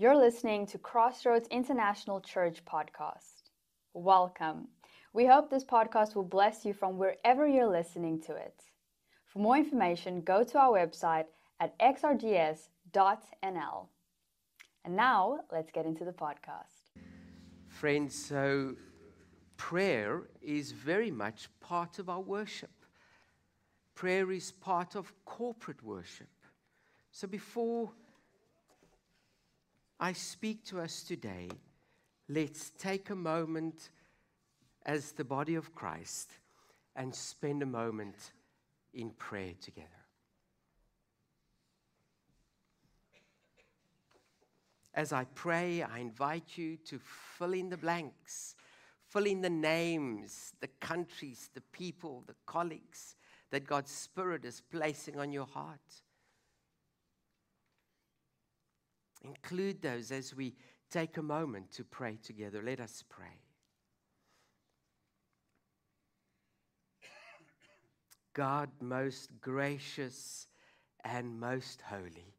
You're listening to Crossroads International Church podcast. Welcome. We hope this podcast will bless you from wherever you're listening to it. For more information, go to our website at xrgs.nl. And now, let's get into the podcast. Friends, so prayer is very much part of our worship. Prayer is part of corporate worship. So before I speak to us today, let's take a moment as the body of Christ and spend a moment in prayer together. As I pray, I invite you to fill in the blanks, fill in the names, the countries, the people, the colleagues that God's Spirit is placing on your heart. Include those as we take a moment to pray together. Let us pray. God, most gracious and most holy,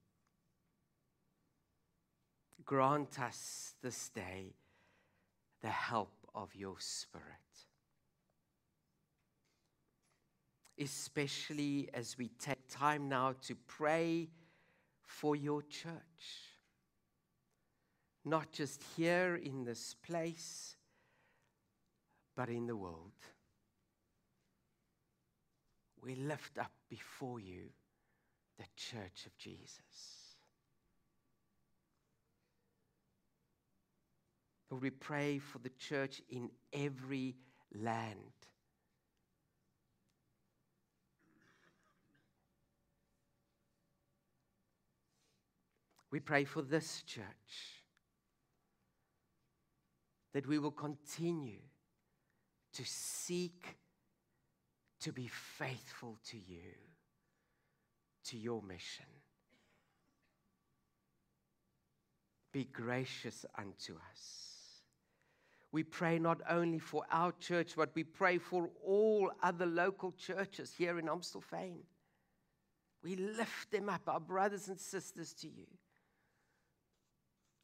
grant us this day the help of your Spirit. Especially as we take time now to pray for your church not just here in this place, but in the world. We lift up before you the church of Jesus. Lord, we pray for the church in every land. We pray for this church that we will continue to seek to be faithful to you, to your mission. Be gracious unto us. We pray not only for our church, but we pray for all other local churches here in Amstelveen. We lift them up, our brothers and sisters, to you.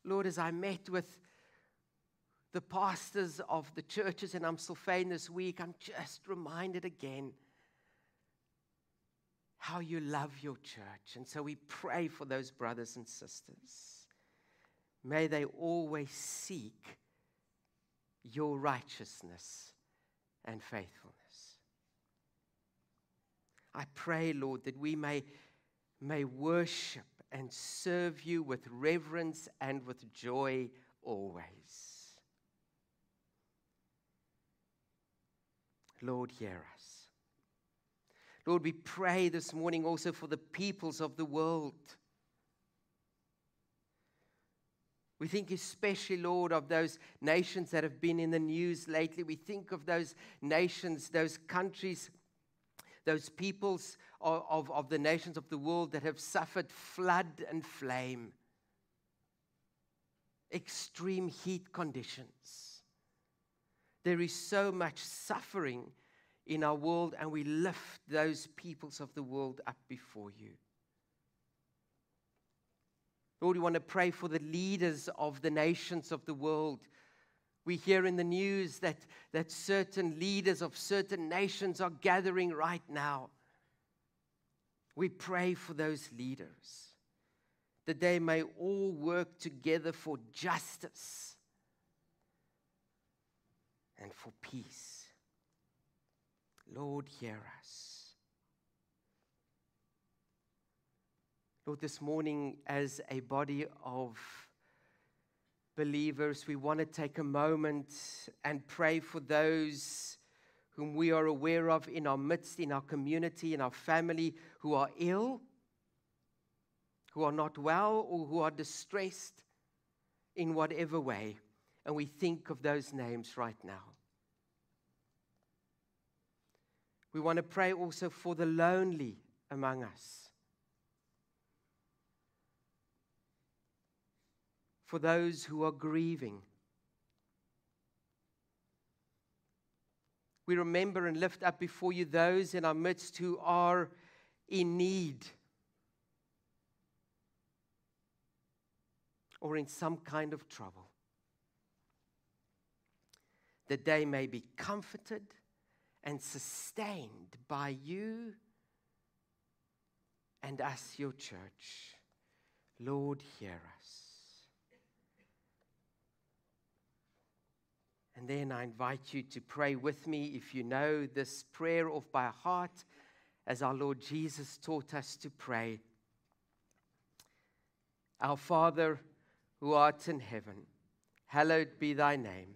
Lord, as I met with the pastors of the churches in Amstelveen this week, I'm just reminded again how you love your church. And so we pray for those brothers and sisters. May they always seek your righteousness and faithfulness. I pray, Lord, that we may, may worship and serve you with reverence and with joy always. Lord, hear us. Lord, we pray this morning also for the peoples of the world. We think especially, Lord, of those nations that have been in the news lately. We think of those nations, those countries, those peoples of, of, of, the nations of the world that have suffered flood and flame, extreme heat conditions. There is so much suffering in our world, and we lift those peoples of the world up before you. Lord, we want to pray for the leaders of the nations of the world. We hear in the news that, that certain leaders of certain nations are gathering right now. We pray for those leaders that they may all work together for justice and for peace. Lord, hear us. Lord, this morning, as a body of believers, we want to take a moment and pray for those whom we are aware of in our midst, in our community, in our family, who are ill, who are not well, or who are distressed in whatever way. And we think of those names right now. We want to pray also for the lonely among us. For those who are grieving. We remember and lift up before you those in our midst who are in need or in some kind of trouble. That they may be comforted and sustained by you and us, your church. Lord, hear us. And then I invite you to pray with me if you know this prayer off by heart, as our Lord Jesus taught us to pray. Our Father, who art in heaven, hallowed be thy name.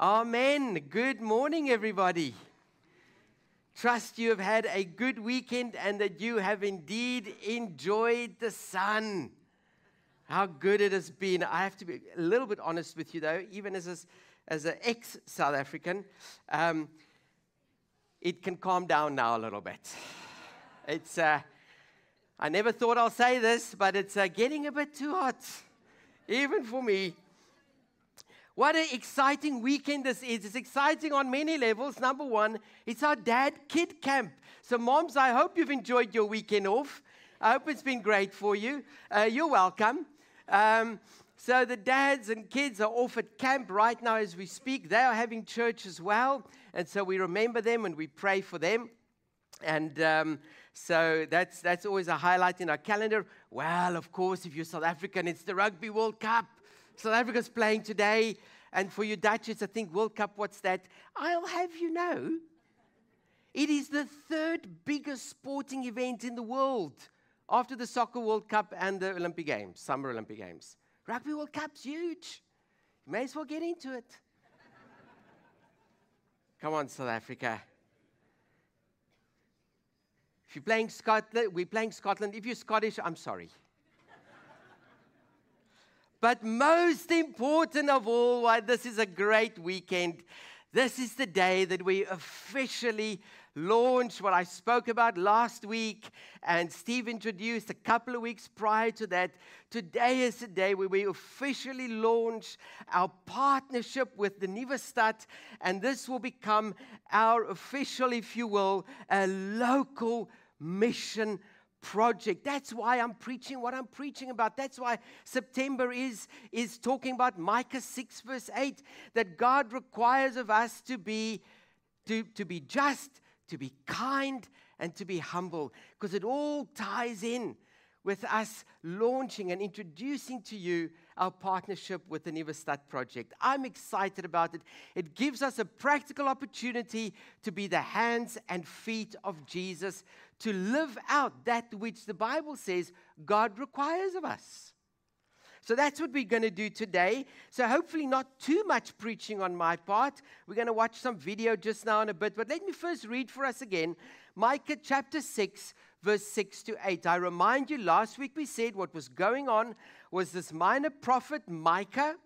Amen. Good morning, everybody. Trust you have had a good weekend and that you have indeed enjoyed the sun. How good it has been. I have to be a little bit honest with you, though, even as, a, as an ex South African, um, it can calm down now a little bit. It's. Uh, I never thought I'll say this, but it's uh, getting a bit too hot, even for me. What an exciting weekend this is. It's exciting on many levels. Number one, it's our dad kid camp. So, moms, I hope you've enjoyed your weekend off. I hope it's been great for you. Uh, you're welcome. Um, so, the dads and kids are off at camp right now as we speak. They are having church as well. And so, we remember them and we pray for them. And um, so that's, that's always a highlight in our calendar. Well, of course, if you're South African, it's the Rugby World Cup. South Africa's playing today. And for you Dutchies, I think World Cup, what's that? I'll have you know, it is the third biggest sporting event in the world after the Soccer World Cup and the Olympic Games, Summer Olympic Games. Rugby World Cup's huge. You may as well get into it. Come on, South Africa. If you're playing Scotland, we're playing Scotland. If you're Scottish, I'm sorry. But most important of all, why this is a great weekend. This is the day that we officially launch what I spoke about last week, and Steve introduced a couple of weeks prior to that. Today is the day where we officially launch our partnership with the Nieuwe and this will become our official, if you will, a local mission project. That's why I'm preaching what I'm preaching about. That's why September is, is talking about Micah 6, verse 8, that God requires of us to be, to, to be just, to be kind, and to be humble, because it all ties in with us launching and introducing to you our partnership with the Nieuwe Stad project. I'm excited about it. It gives us a practical opportunity to be the hands and feet of Jesus, to live out that which the Bible says God requires of us. So that's what we're going to do today. So, hopefully, not too much preaching on my part. We're going to watch some video just now in a bit. But let me first read for us again Micah chapter 6, verse 6 to 8. I remind you, last week we said what was going on was this minor prophet Micah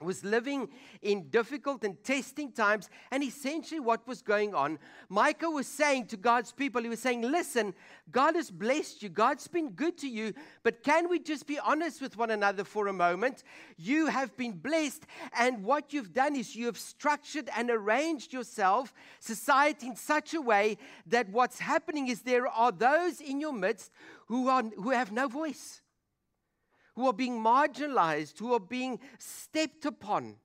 was living in difficult and testing times. And essentially, what was going on, Micah was saying to God's people, he was saying, Listen, God has blessed you, God's been good to you, but can we just be honest with one another for a moment? You have been blessed, and what you've done is you have structured and arranged yourself, society, in such a way that what's happening is there are those in your midst who, are, who have no voice who are being marginalized, who are being stepped upon,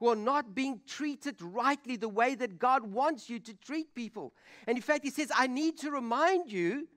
who are not being treated rightly the way that God wants you to treat people. And in fact, He says, I need to remind you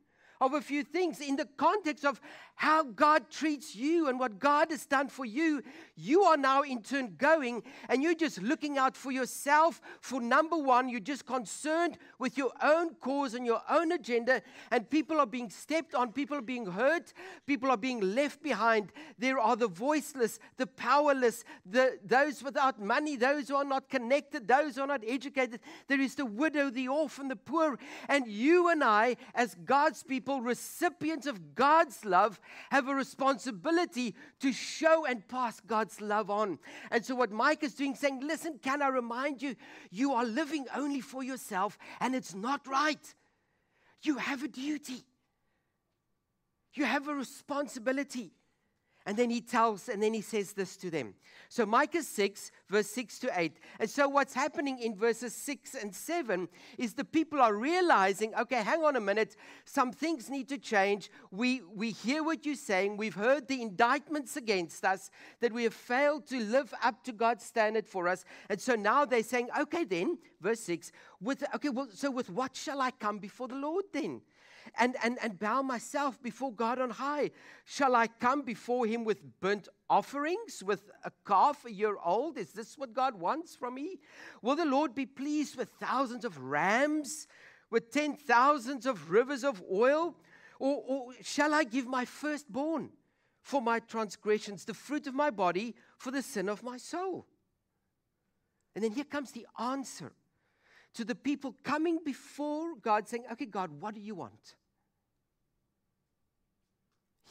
of a few things in the context of how God treats you and what God has done for you, you are now in turn going and you're just looking out for yourself. For number one, you're just concerned with your own cause and your own agenda, and people are being stepped on, people are being hurt, people are being left behind. There are the voiceless, the powerless, the, those without money, those who are not connected, those who are not educated. There is the widow, the orphan, the poor, and you and I, as God's people, people, recipients of God's love, have a responsibility to show and pass God's love on. And so, what Micah's doing, saying, Listen, can I remind you, you are living only for yourself, and it's not right. You have a duty, you have a responsibility. And then he tells, and then he says this to them. So Micah 6, verse 6 to 8. And so what's happening in verses 6 and 7 is the people are realizing, okay, hang on a minute, some things need to change. We, we hear what you're saying. We've heard the indictments against us that we have failed to live up to God's standard for us. And so now they're saying, okay, then, verse 6, with, okay, well, so with what shall I come before the Lord then? And, and, and bow myself before God on high? Shall I come before him with burnt offerings, with a calf a year old? Is this what God wants from me? Will the Lord be pleased with thousands of rams, with ten thousands of rivers of oil? Or, or shall I give my firstborn for my transgressions, the fruit of my body for the sin of my soul? And then here comes the answer to the people coming before God saying, Okay, God, what do you want?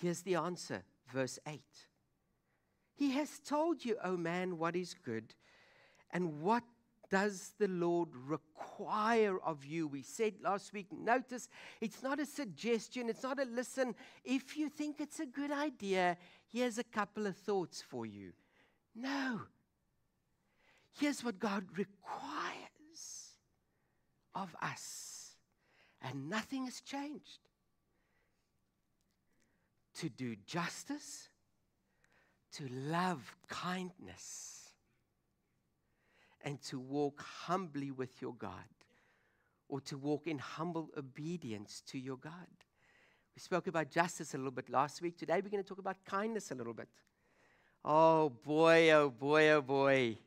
Here's the answer, verse 8. He has told you, O man, what is good, and what does the Lord require of you? We said last week, notice it's not a suggestion, it's not a listen. If you think it's a good idea, here's a couple of thoughts for you. No. Here's what God requires of us, and nothing has changed to do justice, to love kindness, and to walk humbly with your God, or to walk in humble obedience to your God. We spoke about justice a little bit last week. Today we're going to talk about kindness a little bit. Oh boy, oh boy, oh boy.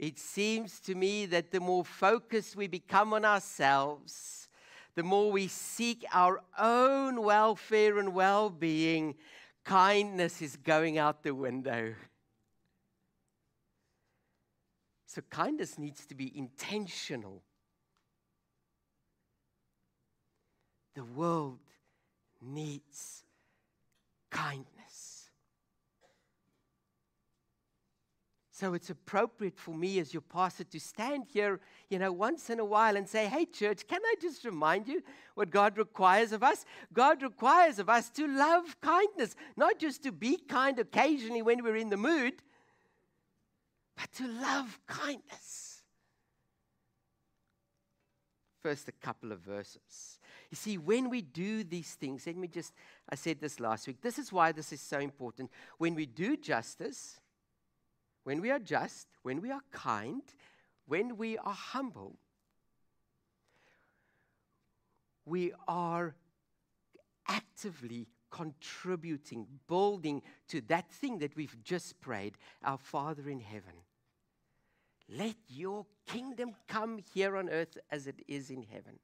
It seems to me that the more focused we become on ourselves, the more we seek our own welfare and well being, kindness is going out the window. So, kindness needs to be intentional. The world needs kindness. So it's appropriate for me as your pastor to stand here, you know, once in a while and say, Hey, church, can I just remind you what God requires of us? God requires of us to love kindness, not just to be kind occasionally when we're in the mood, but to love kindness. First, a couple of verses. You see, when we do these things, let me just, I said this last week, this is why this is so important. When we do justice, when we are just, when we are kind, when we are humble, we are actively contributing, building to that thing that we've just prayed, our Father in heaven. Let your kingdom come here on earth as it is in heaven.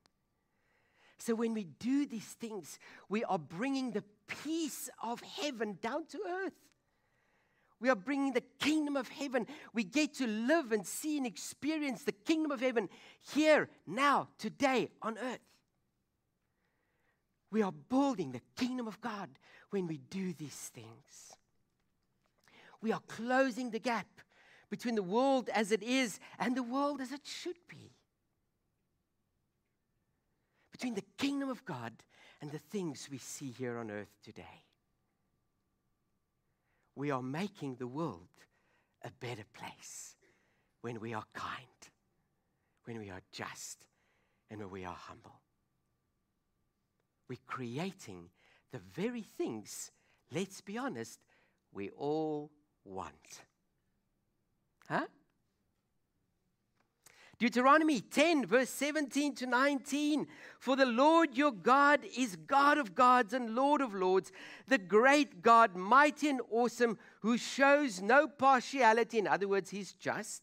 So, when we do these things, we are bringing the peace of heaven down to earth. We are bringing the kingdom of heaven. We get to live and see and experience the kingdom of heaven here, now, today on earth. We are building the kingdom of God when we do these things. We are closing the gap between the world as it is and the world as it should be. Between the kingdom of God and the things we see here on earth today we are making the world a better place when we are kind, when we are just, and when we are humble. We're creating the very things, let's be honest, we all want. Huh? Deuteronomy 10, verse 17 to 19. For the Lord your God is God of gods and Lord of lords, the great God, mighty and awesome, who shows no partiality. In other words, he's just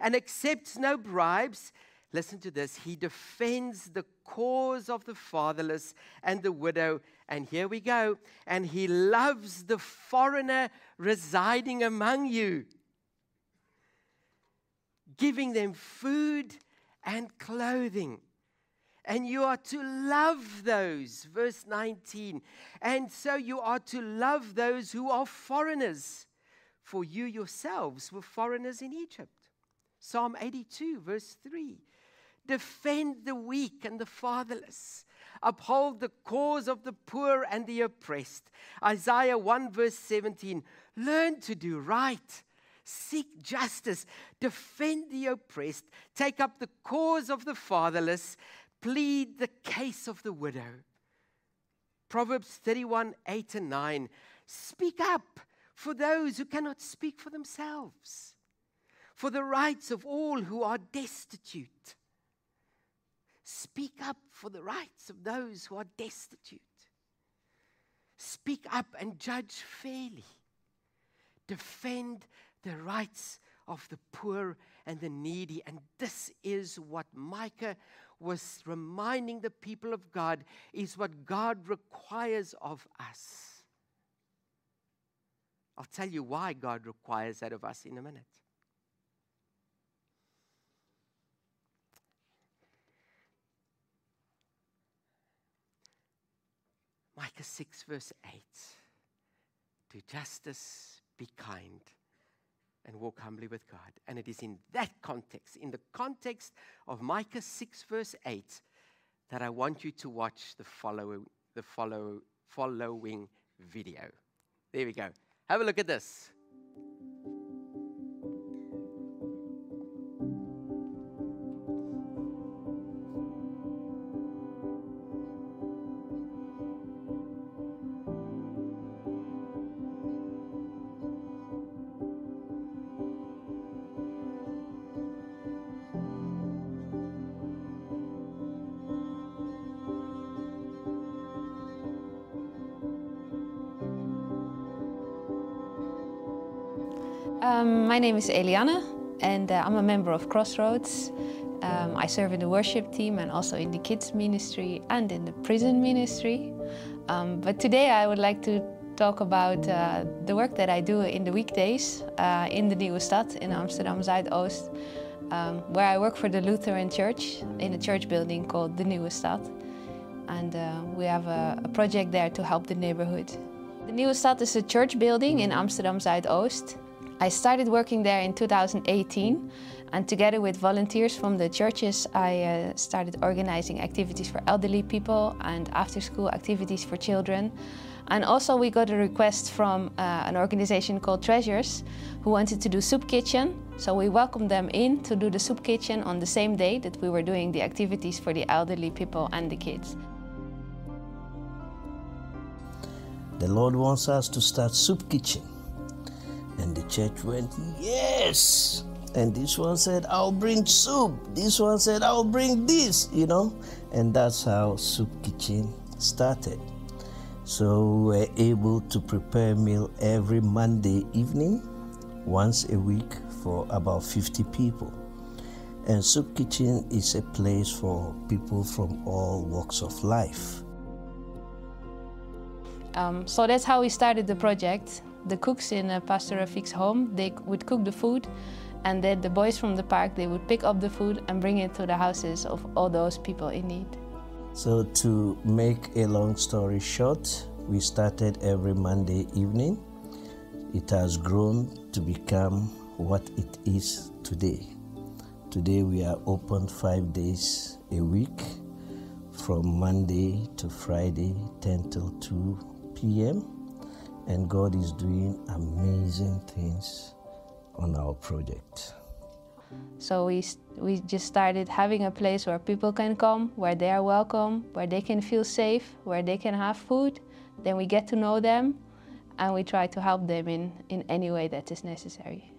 and accepts no bribes. Listen to this. He defends the cause of the fatherless and the widow. And here we go. And he loves the foreigner residing among you giving them food and clothing. And you are to love those, verse 19. And so you are to love those who are foreigners, for you yourselves were foreigners in Egypt. Psalm 82, verse 3. Defend the weak and the fatherless. Uphold the cause of the poor and the oppressed. Isaiah 1, verse 17. Learn to do right. Seek justice. Defend the oppressed. Take up the cause of the fatherless. Plead the case of the widow. Proverbs 31, 8 and 9. Speak up for those who cannot speak for themselves, for the rights of all who are destitute Speak up for the rights of those who are destitute. Speak up and judge fairly. Defend the rights of the poor and the needy. And this is what Micah was reminding the people of God is what God requires of us. I'll tell you why God requires that of us in a minute. Micah 6, verse 8 Do justice, be kind, and walk humbly with God. And it is in that context, in the context of Micah 6, verse 8, that I want you to watch the, follow, the follow, following video. There we go. Have a look at this. My name is Eliane and uh, I'm a member of Crossroads. Um, I serve in the worship team and also in the kids ministry and in the prison ministry. Um, but today I would like to talk about uh, the work that I do in the weekdays uh, in the Nieuwe Stad in Amsterdam Zuidoost, um, where I work for the Lutheran Church in a church building called the Nieuwe Stad. And uh, we have a, a project there to help the neighborhood. The Nieuwe Stad is a church building in Amsterdam Zuidoost I started working there in 2018 and together with volunteers from the churches I uh, started organizing activities for elderly people and after school activities for children. And also we got a request from uh, an organization called Treasures who wanted to do soup kitchen. So we welcomed them in to do the soup kitchen on the same day that we were doing the activities for the elderly people and the kids. The Lord wants us to start soup kitchen. And the church went, Yes. And this one said, I'll bring soup. This one said, I'll bring this, you know. And that's how Soup Kitchen started. So we're able to prepare meal every Monday evening, once a week for about 50 people. And Soup Kitchen is a place for people from all walks of life. Um, so that's how we started the project the cooks in uh, Pastor Rafik's home, they would cook the food and then the boys from the park, they would pick up the food and bring it to the houses of all those people in need. So to make a long story short, we started every Monday evening. It has grown to become what it is today. Today we are open five days a week from Monday to Friday, 10 till 2 p.m and God is doing amazing things on our project. So we, we just started having a place where people can come, where they are welcome, where they can feel safe, where they can have food. Then we get to know them and we try to help them in, in any way that is necessary.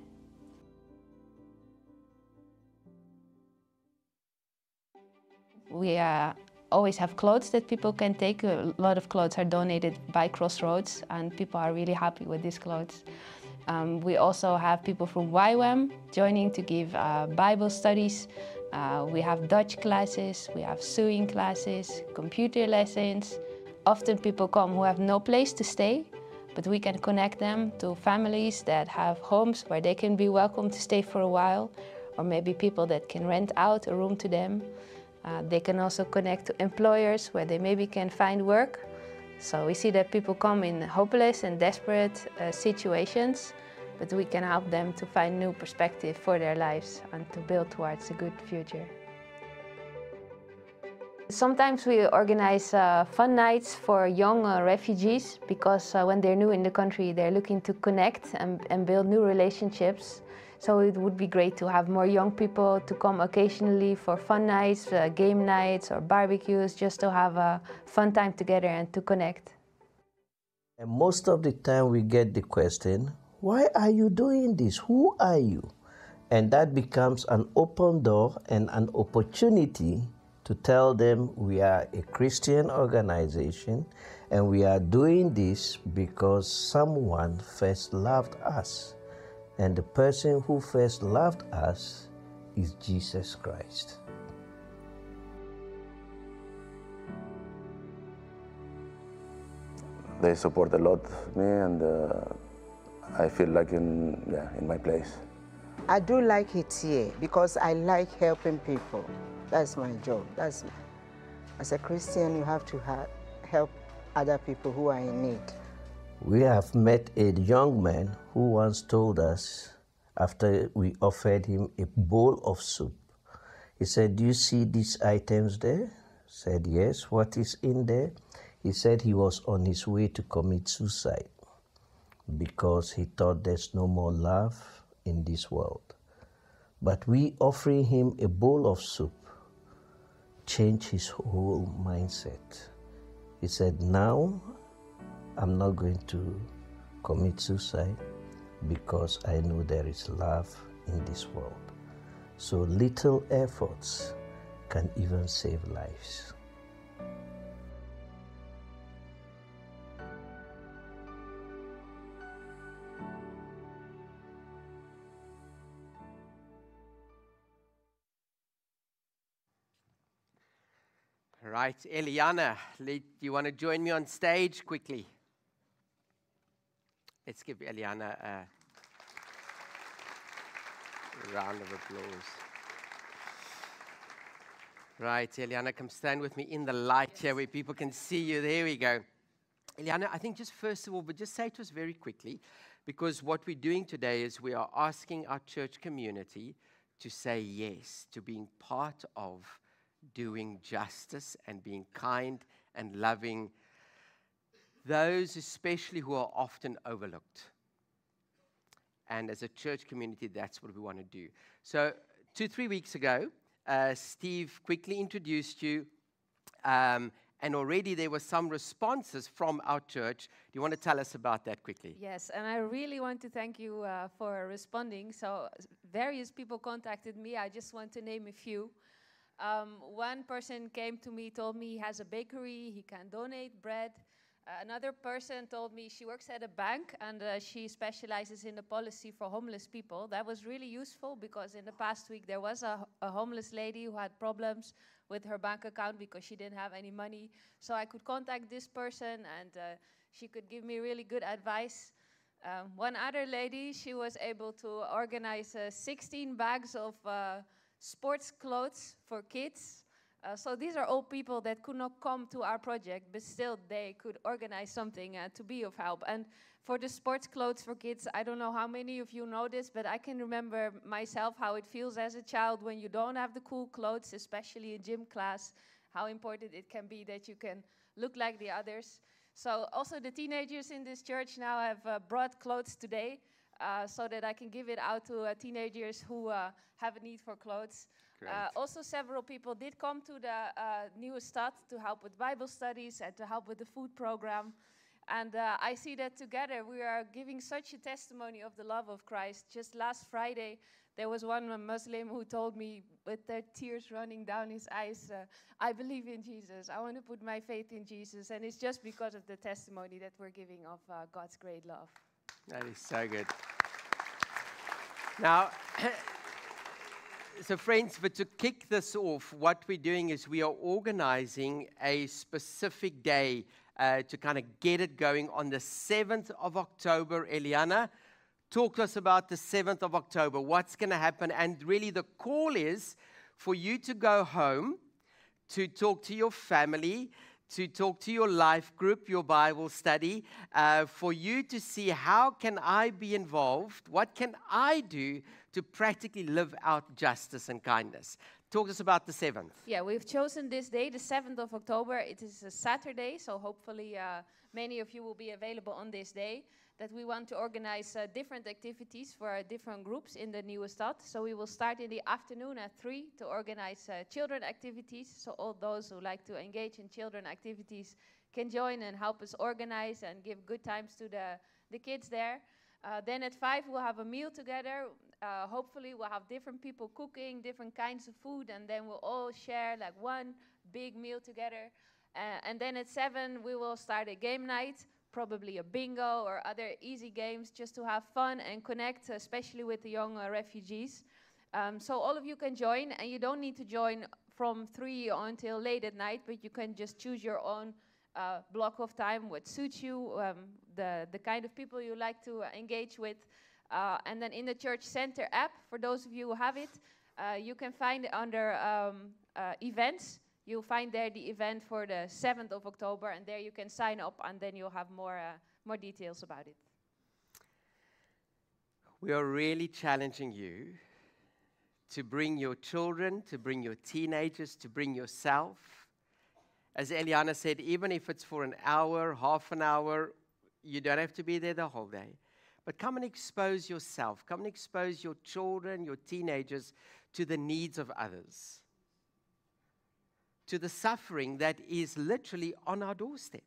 We uh, always have clothes that people can take. A lot of clothes are donated by Crossroads and people are really happy with these clothes. Um, we also have people from YWAM joining to give uh, Bible studies. Uh, we have Dutch classes, we have sewing classes, computer lessons. Often people come who have no place to stay, but we can connect them to families that have homes where they can be welcome to stay for a while, or maybe people that can rent out a room to them. Uh, they can also connect to employers where they maybe can find work. So we see that people come in hopeless and desperate uh, situations, but we can help them to find new perspective for their lives and to build towards a good future. Sometimes we organize uh, fun nights for young uh, refugees because uh, when they're new in the country, they're looking to connect and, and build new relationships. So it would be great to have more young people to come occasionally for fun nights, uh, game nights, or barbecues, just to have a fun time together and to connect. And most of the time, we get the question, Why are you doing this? Who are you? And that becomes an open door and an opportunity to tell them we are a Christian organization and we are doing this because someone first loved us. And the person who first loved us is Jesus Christ. They support a lot me, and uh, I feel like in yeah in my place. I do like it here because I like helping people. That's my job. That's as a Christian, you have to ha help other people who are in need. We have met a young man who once told us, after we offered him a bowl of soup, he said, Do you see these items there? said, Yes. What is in there? He said he was on his way to commit suicide because he thought there's no more love in this world. But we offering him a bowl of soup changed his whole mindset. He said, Now I'm not going to commit suicide because I know there is love in this world. So little efforts can even save lives. Right, Eliana, do you want to join me on stage quickly? Let's give Eliana a round of applause. Right, Eliana, come stand with me in the light here where people can see you. There we go. Eliana, I think just first of all, but just say to us very quickly, because what we're doing today is we are asking our church community to say yes to being part of doing justice and being kind and loving those, especially who are often overlooked. And as a church community, that's what we want to do. So, two, three weeks ago, uh, Steve quickly introduced you, um, and already there were some responses from our church. Do you want to tell us about that quickly? Yes, and I really want to thank you uh, for responding. So, various people contacted me. I just want to name a few. Um, one person came to me, told me he has a bakery, he can donate bread. Another person told me she works at a bank and uh, she specializes in the policy for homeless people. That was really useful because in the past week there was a, a homeless lady who had problems with her bank account because she didn't have any money. So I could contact this person and uh, she could give me really good advice. Um, one other lady, she was able to organize uh, 16 bags of uh, sports clothes for kids. Uh, so these are all people that could not come to our project, but still they could organize something uh, to be of help. And for the sports clothes for kids, I don't know how many of you know this, but I can remember myself how it feels as a child when you don't have the cool clothes, especially in gym class, how important it can be that you can look like the others. So also the teenagers in this church now have uh, brought clothes today uh, so that I can give it out to uh, teenagers who uh, have a need for clothes. Uh, also, several people did come to the uh, Nieuwe Stad to help with Bible studies and to help with the food program. And I see that together we are giving such a testimony of the love of Christ. Just last Friday, there was one Muslim who told me, with their tears running down his eyes, I believe in Jesus. I want to put my faith in Jesus. And it's just because of the testimony that we're giving of uh, God's great love. That is so good. Now, so friends, but to kick this off, what we're doing is we are organizing a specific day uh, to kind of get it going on the 7th of October. Eliana, talk to us about the 7th of October. What's going to happen? And really, the call is for you to go home to talk to your family, to talk to your life group, your Bible study, uh, for you to see how can I be involved? What can I do to practically live out justice and kindness? Talk to us about the 7th. Yeah, we've chosen this day, the 7th of October. It is a Saturday, so hopefully uh, many of you will be available on this day. That we want to organize uh, different activities for different groups in the Nieuwe Stad. So we will start in the afternoon at 3 to organize uh, children activities. So all those who like to engage in children activities can join and help us organize and give good times to the, the kids there. Uh, then at 5 we'll have a meal together uh, hopefully we'll have different people cooking different kinds of food and then we'll all share like one big meal together uh, and then at seven we will start a game night probably a bingo or other easy games just to have fun and connect especially with the young uh, refugees um, so all of you can join and you don't need to join from three until late at night but you can just choose your own uh, block of time what suits you um, the, the kind of people you like to engage with uh, and then in the Church Center app, for those of you who have it, uh, you can find it under um, uh, events. You'll find there the event for the 7th of October, and there you can sign up, and then you'll have more, uh, more details about it. We are really challenging you to bring your children, to bring your teenagers, to bring yourself. As Eliana said, even if it's for an hour, half an hour, you don't have to be there the whole day. But come and expose yourself. Come and expose your children, your teenagers to the needs of others, to the suffering that is literally on our doorstep.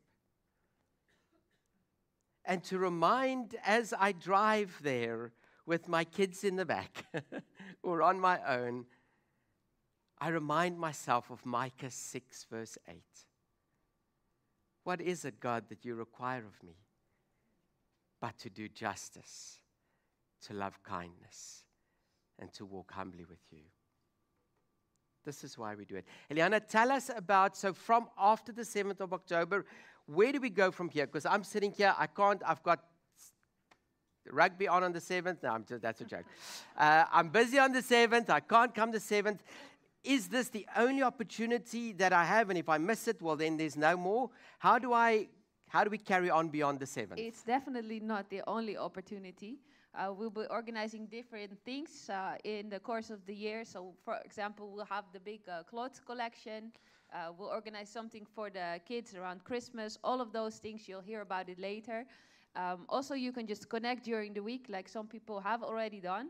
And to remind as I drive there with my kids in the back or on my own, I remind myself of Micah 6, verse 8. What is it, God, that you require of me? but to do justice, to love kindness, and to walk humbly with you. This is why we do it. Eliana, tell us about so from after the 7th of October, where do we go from here? Because I'm sitting here, I can't, I've got rugby on on the 7th. No, just, that's a joke. Uh, I'm busy on the 7th, I can't come the 7th. Is this the only opportunity that I have? And if I miss it, well, then there's no more. How do I how do we carry on beyond the seventh? It's definitely not the only opportunity. Uh, we'll be organizing different things uh, in the course of the year. So, for example, we'll have the big uh, clothes collection. Uh, we'll organize something for the kids around Christmas. All of those things, you'll hear about it later. Um, also, you can just connect during the week, like some people have already done.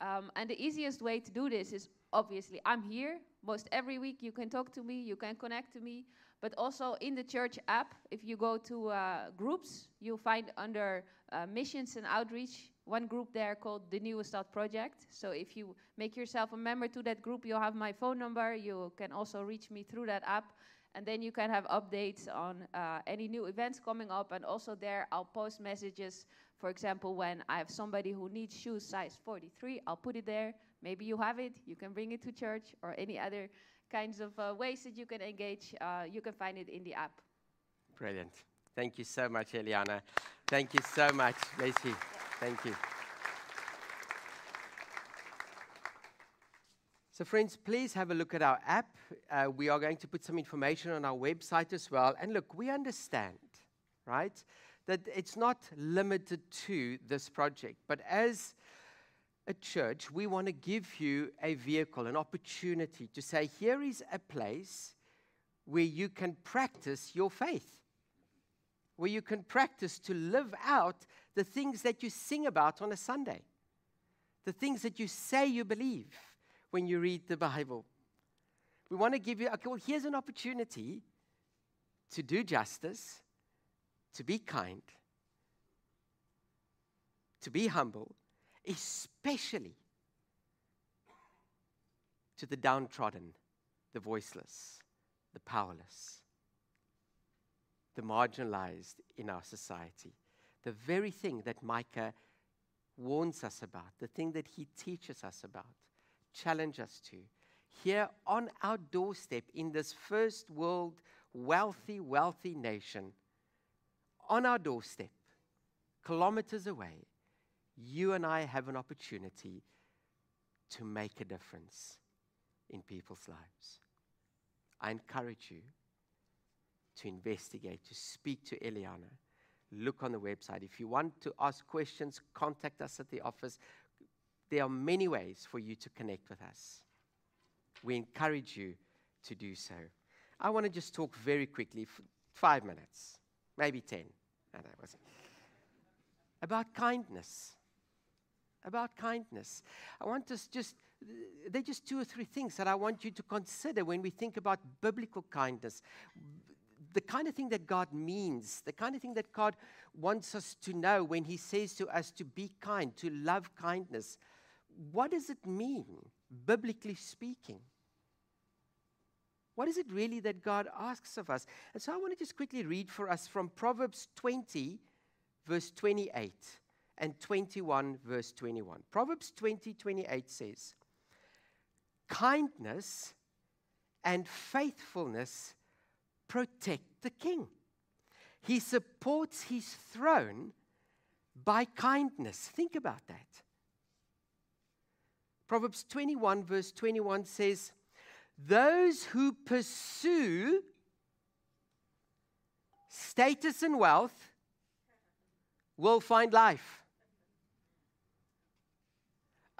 Um, and the easiest way to do this is obviously I'm here most every week. You can talk to me, you can connect to me. But also in the church app, if you go to uh, groups, you'll find under uh, missions and outreach one group there called the Nieuwe Stad Project. So if you make yourself a member to that group, you'll have my phone number. You can also reach me through that app. And then you can have updates on uh, any new events coming up. And also there, I'll post messages. For example, when I have somebody who needs shoes size 43, I'll put it there. Maybe you have it. You can bring it to church or any other kinds of uh, ways that you can engage. Uh, you can find it in the app. Brilliant. Thank you so much, Eliana. Thank you so much, Lacey. Thank you. So, friends, please have a look at our app. Uh, we are going to put some information on our website as well. And look, we understand, right, that it's not limited to this project, but as a church, we want to give you a vehicle, an opportunity to say, here is a place where you can practice your faith, where you can practice to live out the things that you sing about on a Sunday, the things that you say you believe when you read the Bible. We want to give you, okay, well, here's an opportunity to do justice, to be kind, to be humble especially to the downtrodden, the voiceless, the powerless, the marginalized in our society. The very thing that Micah warns us about, the thing that he teaches us about, challenge us to. Here on our doorstep in this first world wealthy, wealthy nation, on our doorstep, kilometers away, you and I have an opportunity to make a difference in people's lives. I encourage you to investigate, to speak to Eliana. Look on the website. If you want to ask questions, contact us at the office. There are many ways for you to connect with us. We encourage you to do so. I want to just talk very quickly, five minutes, maybe 10. No, that wasn't. About kindness. About kindness. I want us just, they're just two or three things that I want you to consider when we think about biblical kindness. The kind of thing that God means, the kind of thing that God wants us to know when He says to us to be kind, to love kindness. What does it mean, biblically speaking? What is it really that God asks of us? And so I want to just quickly read for us from Proverbs 20, verse 28, and 21, verse 21. Proverbs 20, 28 says, Kindness and faithfulness protect the king. He supports his throne by kindness. Think about that. Proverbs 21, verse 21 says, those who pursue status and wealth will find life.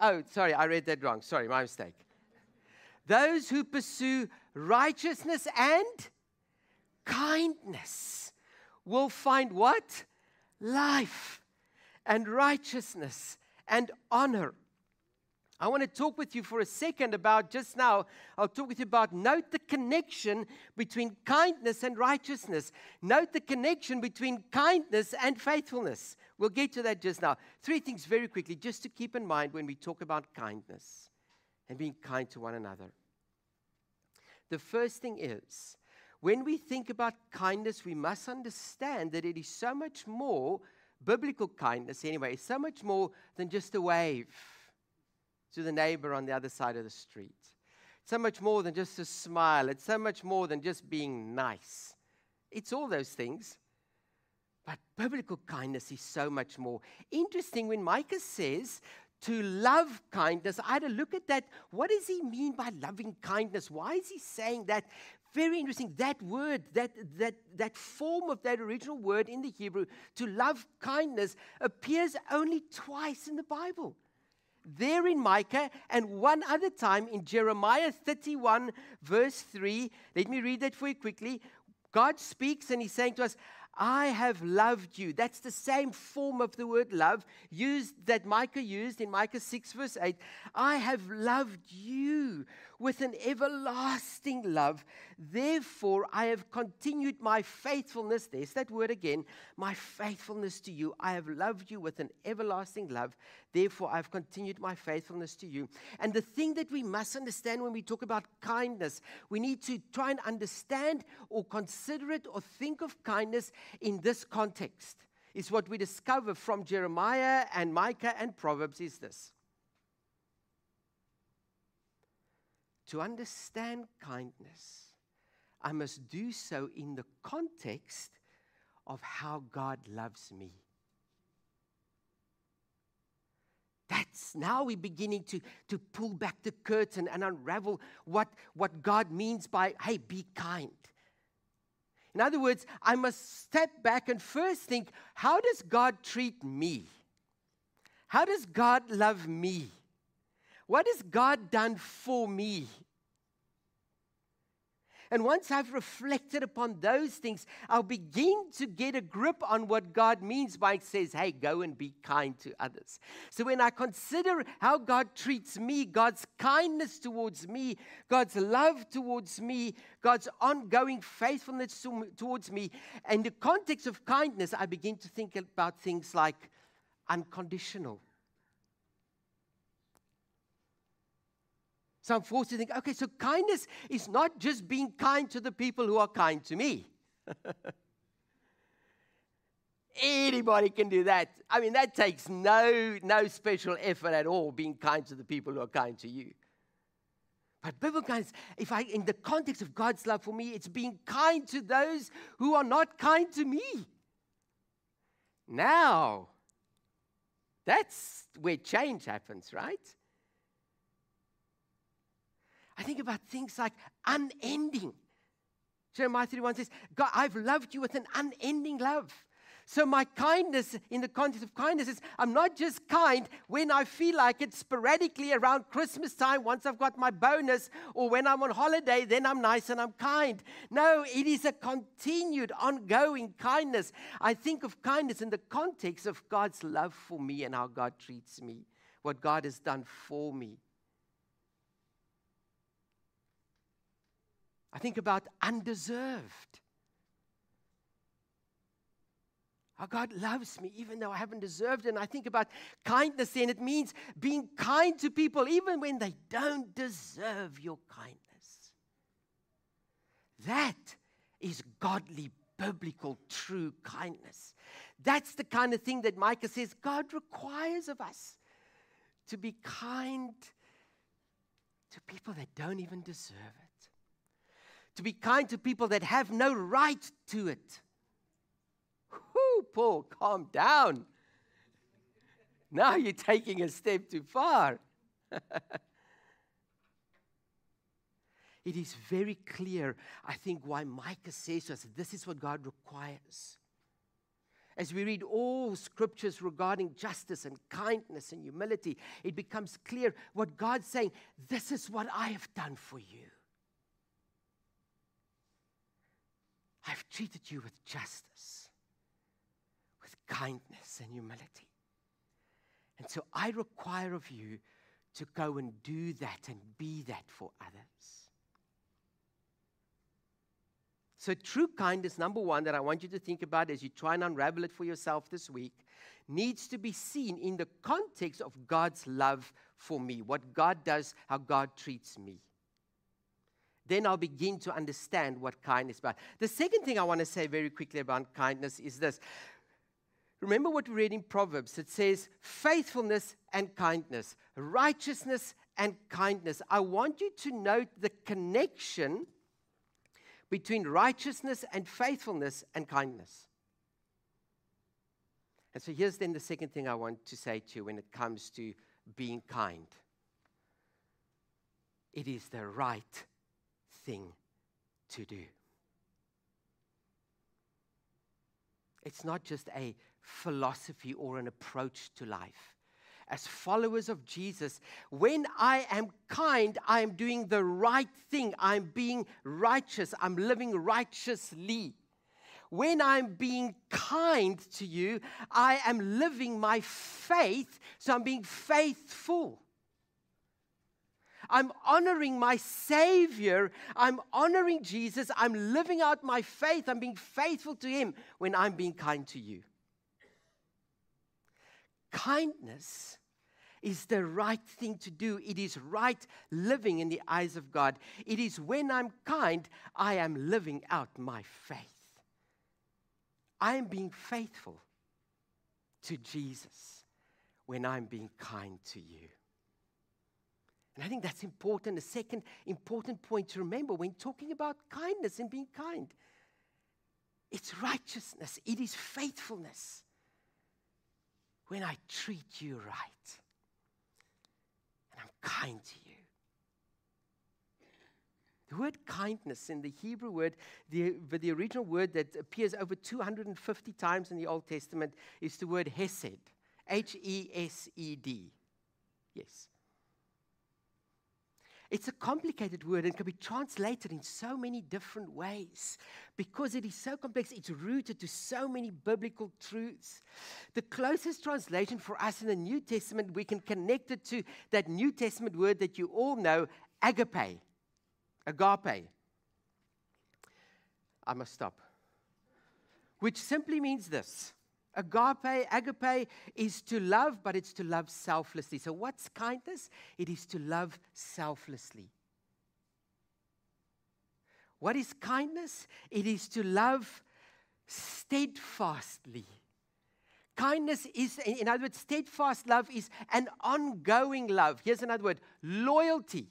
Oh, sorry, I read that wrong. Sorry, my mistake. Those who pursue righteousness and kindness will find what? Life and righteousness and honor I want to talk with you for a second about just now. I'll talk with you about note the connection between kindness and righteousness. Note the connection between kindness and faithfulness. We'll get to that just now. Three things very quickly, just to keep in mind when we talk about kindness and being kind to one another. The first thing is when we think about kindness, we must understand that it is so much more, biblical kindness anyway, so much more than just a wave to the neighbor on the other side of the street. So much more than just a smile, it's so much more than just being nice. It's all those things. But biblical kindness is so much more. Interesting when Micah says to love kindness, I had to look at that. What does he mean by loving kindness? Why is he saying that? Very interesting. That word, that, that, that form of that original word in the Hebrew, to love kindness, appears only twice in the Bible there in Micah, and one other time in Jeremiah 31, verse 3. Let me read that for you quickly. God speaks and He's saying to us, I have loved you. That's the same form of the word love used that Micah used in Micah 6, verse 8. I have loved you with an everlasting love. Therefore, I have continued my faithfulness. There's that word again my faithfulness to you. I have loved you with an everlasting love. Therefore, I've continued my faithfulness to you. And the thing that we must understand when we talk about kindness, we need to try and understand or consider it or think of kindness in this context. Is what we discover from Jeremiah and Micah and Proverbs is this. To understand kindness, I must do so in the context of how God loves me. That's now we're beginning to, to pull back the curtain and unravel what, what God means by, hey, be kind. In other words, I must step back and first think, how does God treat me? How does God love me? What has God done for me? And once I've reflected upon those things, I'll begin to get a grip on what God means by it says, hey, go and be kind to others. So when I consider how God treats me, God's kindness towards me, God's love towards me, God's ongoing faithfulness to, towards me, in the context of kindness, I begin to think about things like unconditional So I'm forced to think, okay, so kindness is not just being kind to the people who are kind to me. Anybody can do that. I mean, that takes no, no special effort at all, being kind to the people who are kind to you. But biblical kindness, if I, in the context of God's love for me, it's being kind to those who are not kind to me. Now, that's where change happens, right? I think about things like unending Jeremiah 31 says, God, I've loved you with an unending love. So, my kindness in the context of kindness is I'm not just kind when I feel like it sporadically around Christmas time, once I've got my bonus, or when I'm on holiday, then I'm nice and I'm kind. No, it is a continued, ongoing kindness. I think of kindness in the context of God's love for me and how God treats me, what God has done for me. I think about undeserved. How God loves me even though I haven't deserved it. And I think about kindness, and it means being kind to people even when they don't deserve your kindness. That is godly, biblical, true kindness. That's the kind of thing that Micah says God requires of us to be kind to people that don't even deserve it to be kind to people that have no right to it. Whoo, Paul, calm down. Now you're taking a step too far. it is very clear, I think, why Micah says to us this is what God requires. As we read all scriptures regarding justice and kindness and humility, it becomes clear what God's saying this is what I have done for you. I've treated you with justice, with kindness and humility. And so I require of you to go and do that and be that for others. So, true kindness, number one, that I want you to think about as you try and unravel it for yourself this week, needs to be seen in the context of God's love for me, what God does, how God treats me then I'll begin to understand what kindness is about. The second thing I want to say very quickly about kindness is this. Remember what we read in Proverbs. It says faithfulness and kindness, righteousness and kindness. I want you to note the connection between righteousness and faithfulness and kindness. And so here's then the second thing I want to say to you when it comes to being kind it is the right thing to do. It's not just a philosophy or an approach to life. As followers of Jesus, when I am kind, I am doing the right thing. I'm being righteous. I'm living righteously. When I'm being kind to you, I am living my faith, so I'm being faithful. I'm honoring my Savior. I'm honoring Jesus. I'm living out my faith. I'm being faithful to Him when I'm being kind to you. Kindness is the right thing to do. It is right living in the eyes of God. It is when I'm kind, I am living out my faith. I am being faithful to Jesus when I'm being kind to you. And I think that's important. The second important point to remember when talking about kindness and being kind it's righteousness, it is faithfulness. When I treat you right and I'm kind to you. The word kindness in the Hebrew word, the, the original word that appears over 250 times in the Old Testament, is the word hesed. H E S E D. Yes. It's a complicated word and can be translated in so many different ways. Because it is so complex, it's rooted to so many biblical truths. The closest translation for us in the New Testament, we can connect it to that New Testament word that you all know, agape. Agape. I must stop. Which simply means this Agape, agape is to love, but it's to love selflessly. So, what's kindness? It is to love selflessly. What is kindness? It is to love steadfastly. Kindness is, in other words, steadfast love is an ongoing love. Here's another word loyalty.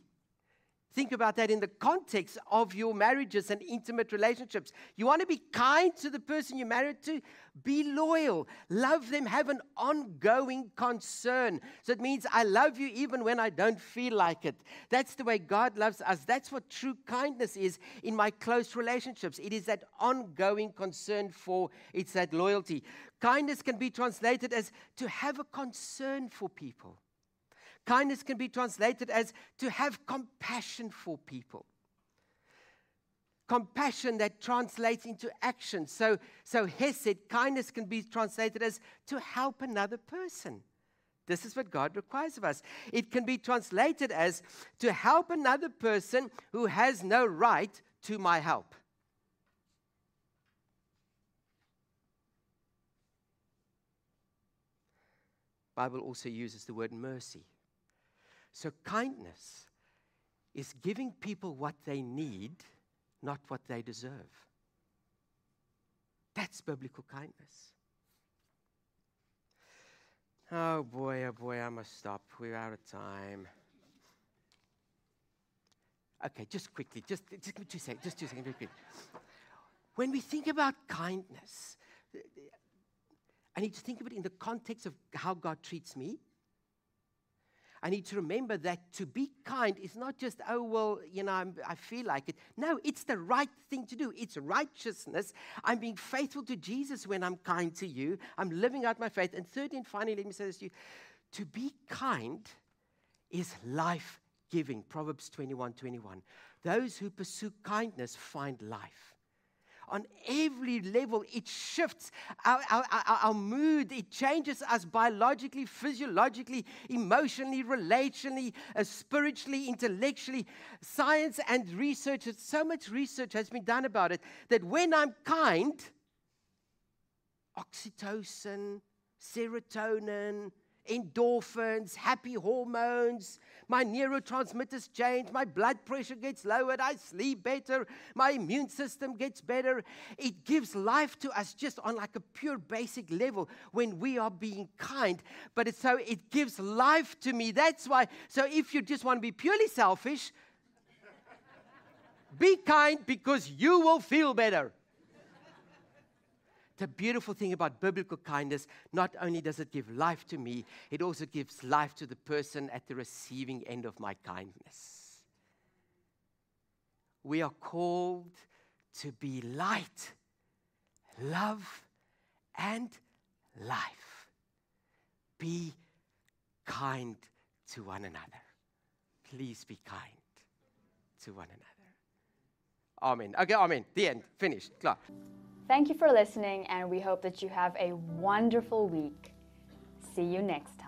Think about that in the context of your marriages and intimate relationships. You want to be kind to the person you're married to? Be loyal. Love them. Have an ongoing concern. So it means I love you even when I don't feel like it. That's the way God loves us. That's what true kindness is in my close relationships. It is that ongoing concern for, it's that loyalty. Kindness can be translated as to have a concern for people. Kindness can be translated as to have compassion for people. Compassion that translates into action. So, so Hesed, kindness can be translated as to help another person. This is what God requires of us. It can be translated as to help another person who has no right to my help. Bible also uses the word mercy. So, kindness is giving people what they need, not what they deserve. That's biblical kindness. Oh boy, oh boy, I must stop. We're out of time. Okay, just quickly, just, just two seconds, just two seconds, very. When we think about kindness, I need to think of it in the context of how God treats me I need to remember that to be kind is not just, oh, well, you know, I'm, i feel like it. No, it's the right thing to do. It's righteousness. I'm being faithful to Jesus when I'm kind to you. I'm living out my faith. And thirdly and finally, let me say this to you to be kind is life giving. Proverbs 21 21. Those who pursue kindness find life on every level. It shifts our, our, our, mood, it changes us biologically, physiologically, emotionally, relationally, uh, spiritually, intellectually. Science and research, so much research has been done about it that when I'm kind, oxytocin, serotonin, endorphins, happy hormones, my neurotransmitters change, my blood pressure gets lowered, I sleep better, my immune system gets better. It gives life to us just on like a pure basic level when we are being kind. But it's so it gives life to me. That's why. So if you just want to be purely selfish, be kind because you will feel better. The beautiful thing about biblical kindness, not only does it give life to me, it also gives life to the person at the receiving end of my kindness. We are called to be light, love, and life. Be kind to one another. Please be kind to one another. Amen. Okay, amen. The end. Finished. Klar. Thank you for listening, and we hope that you have a wonderful week. See you next time.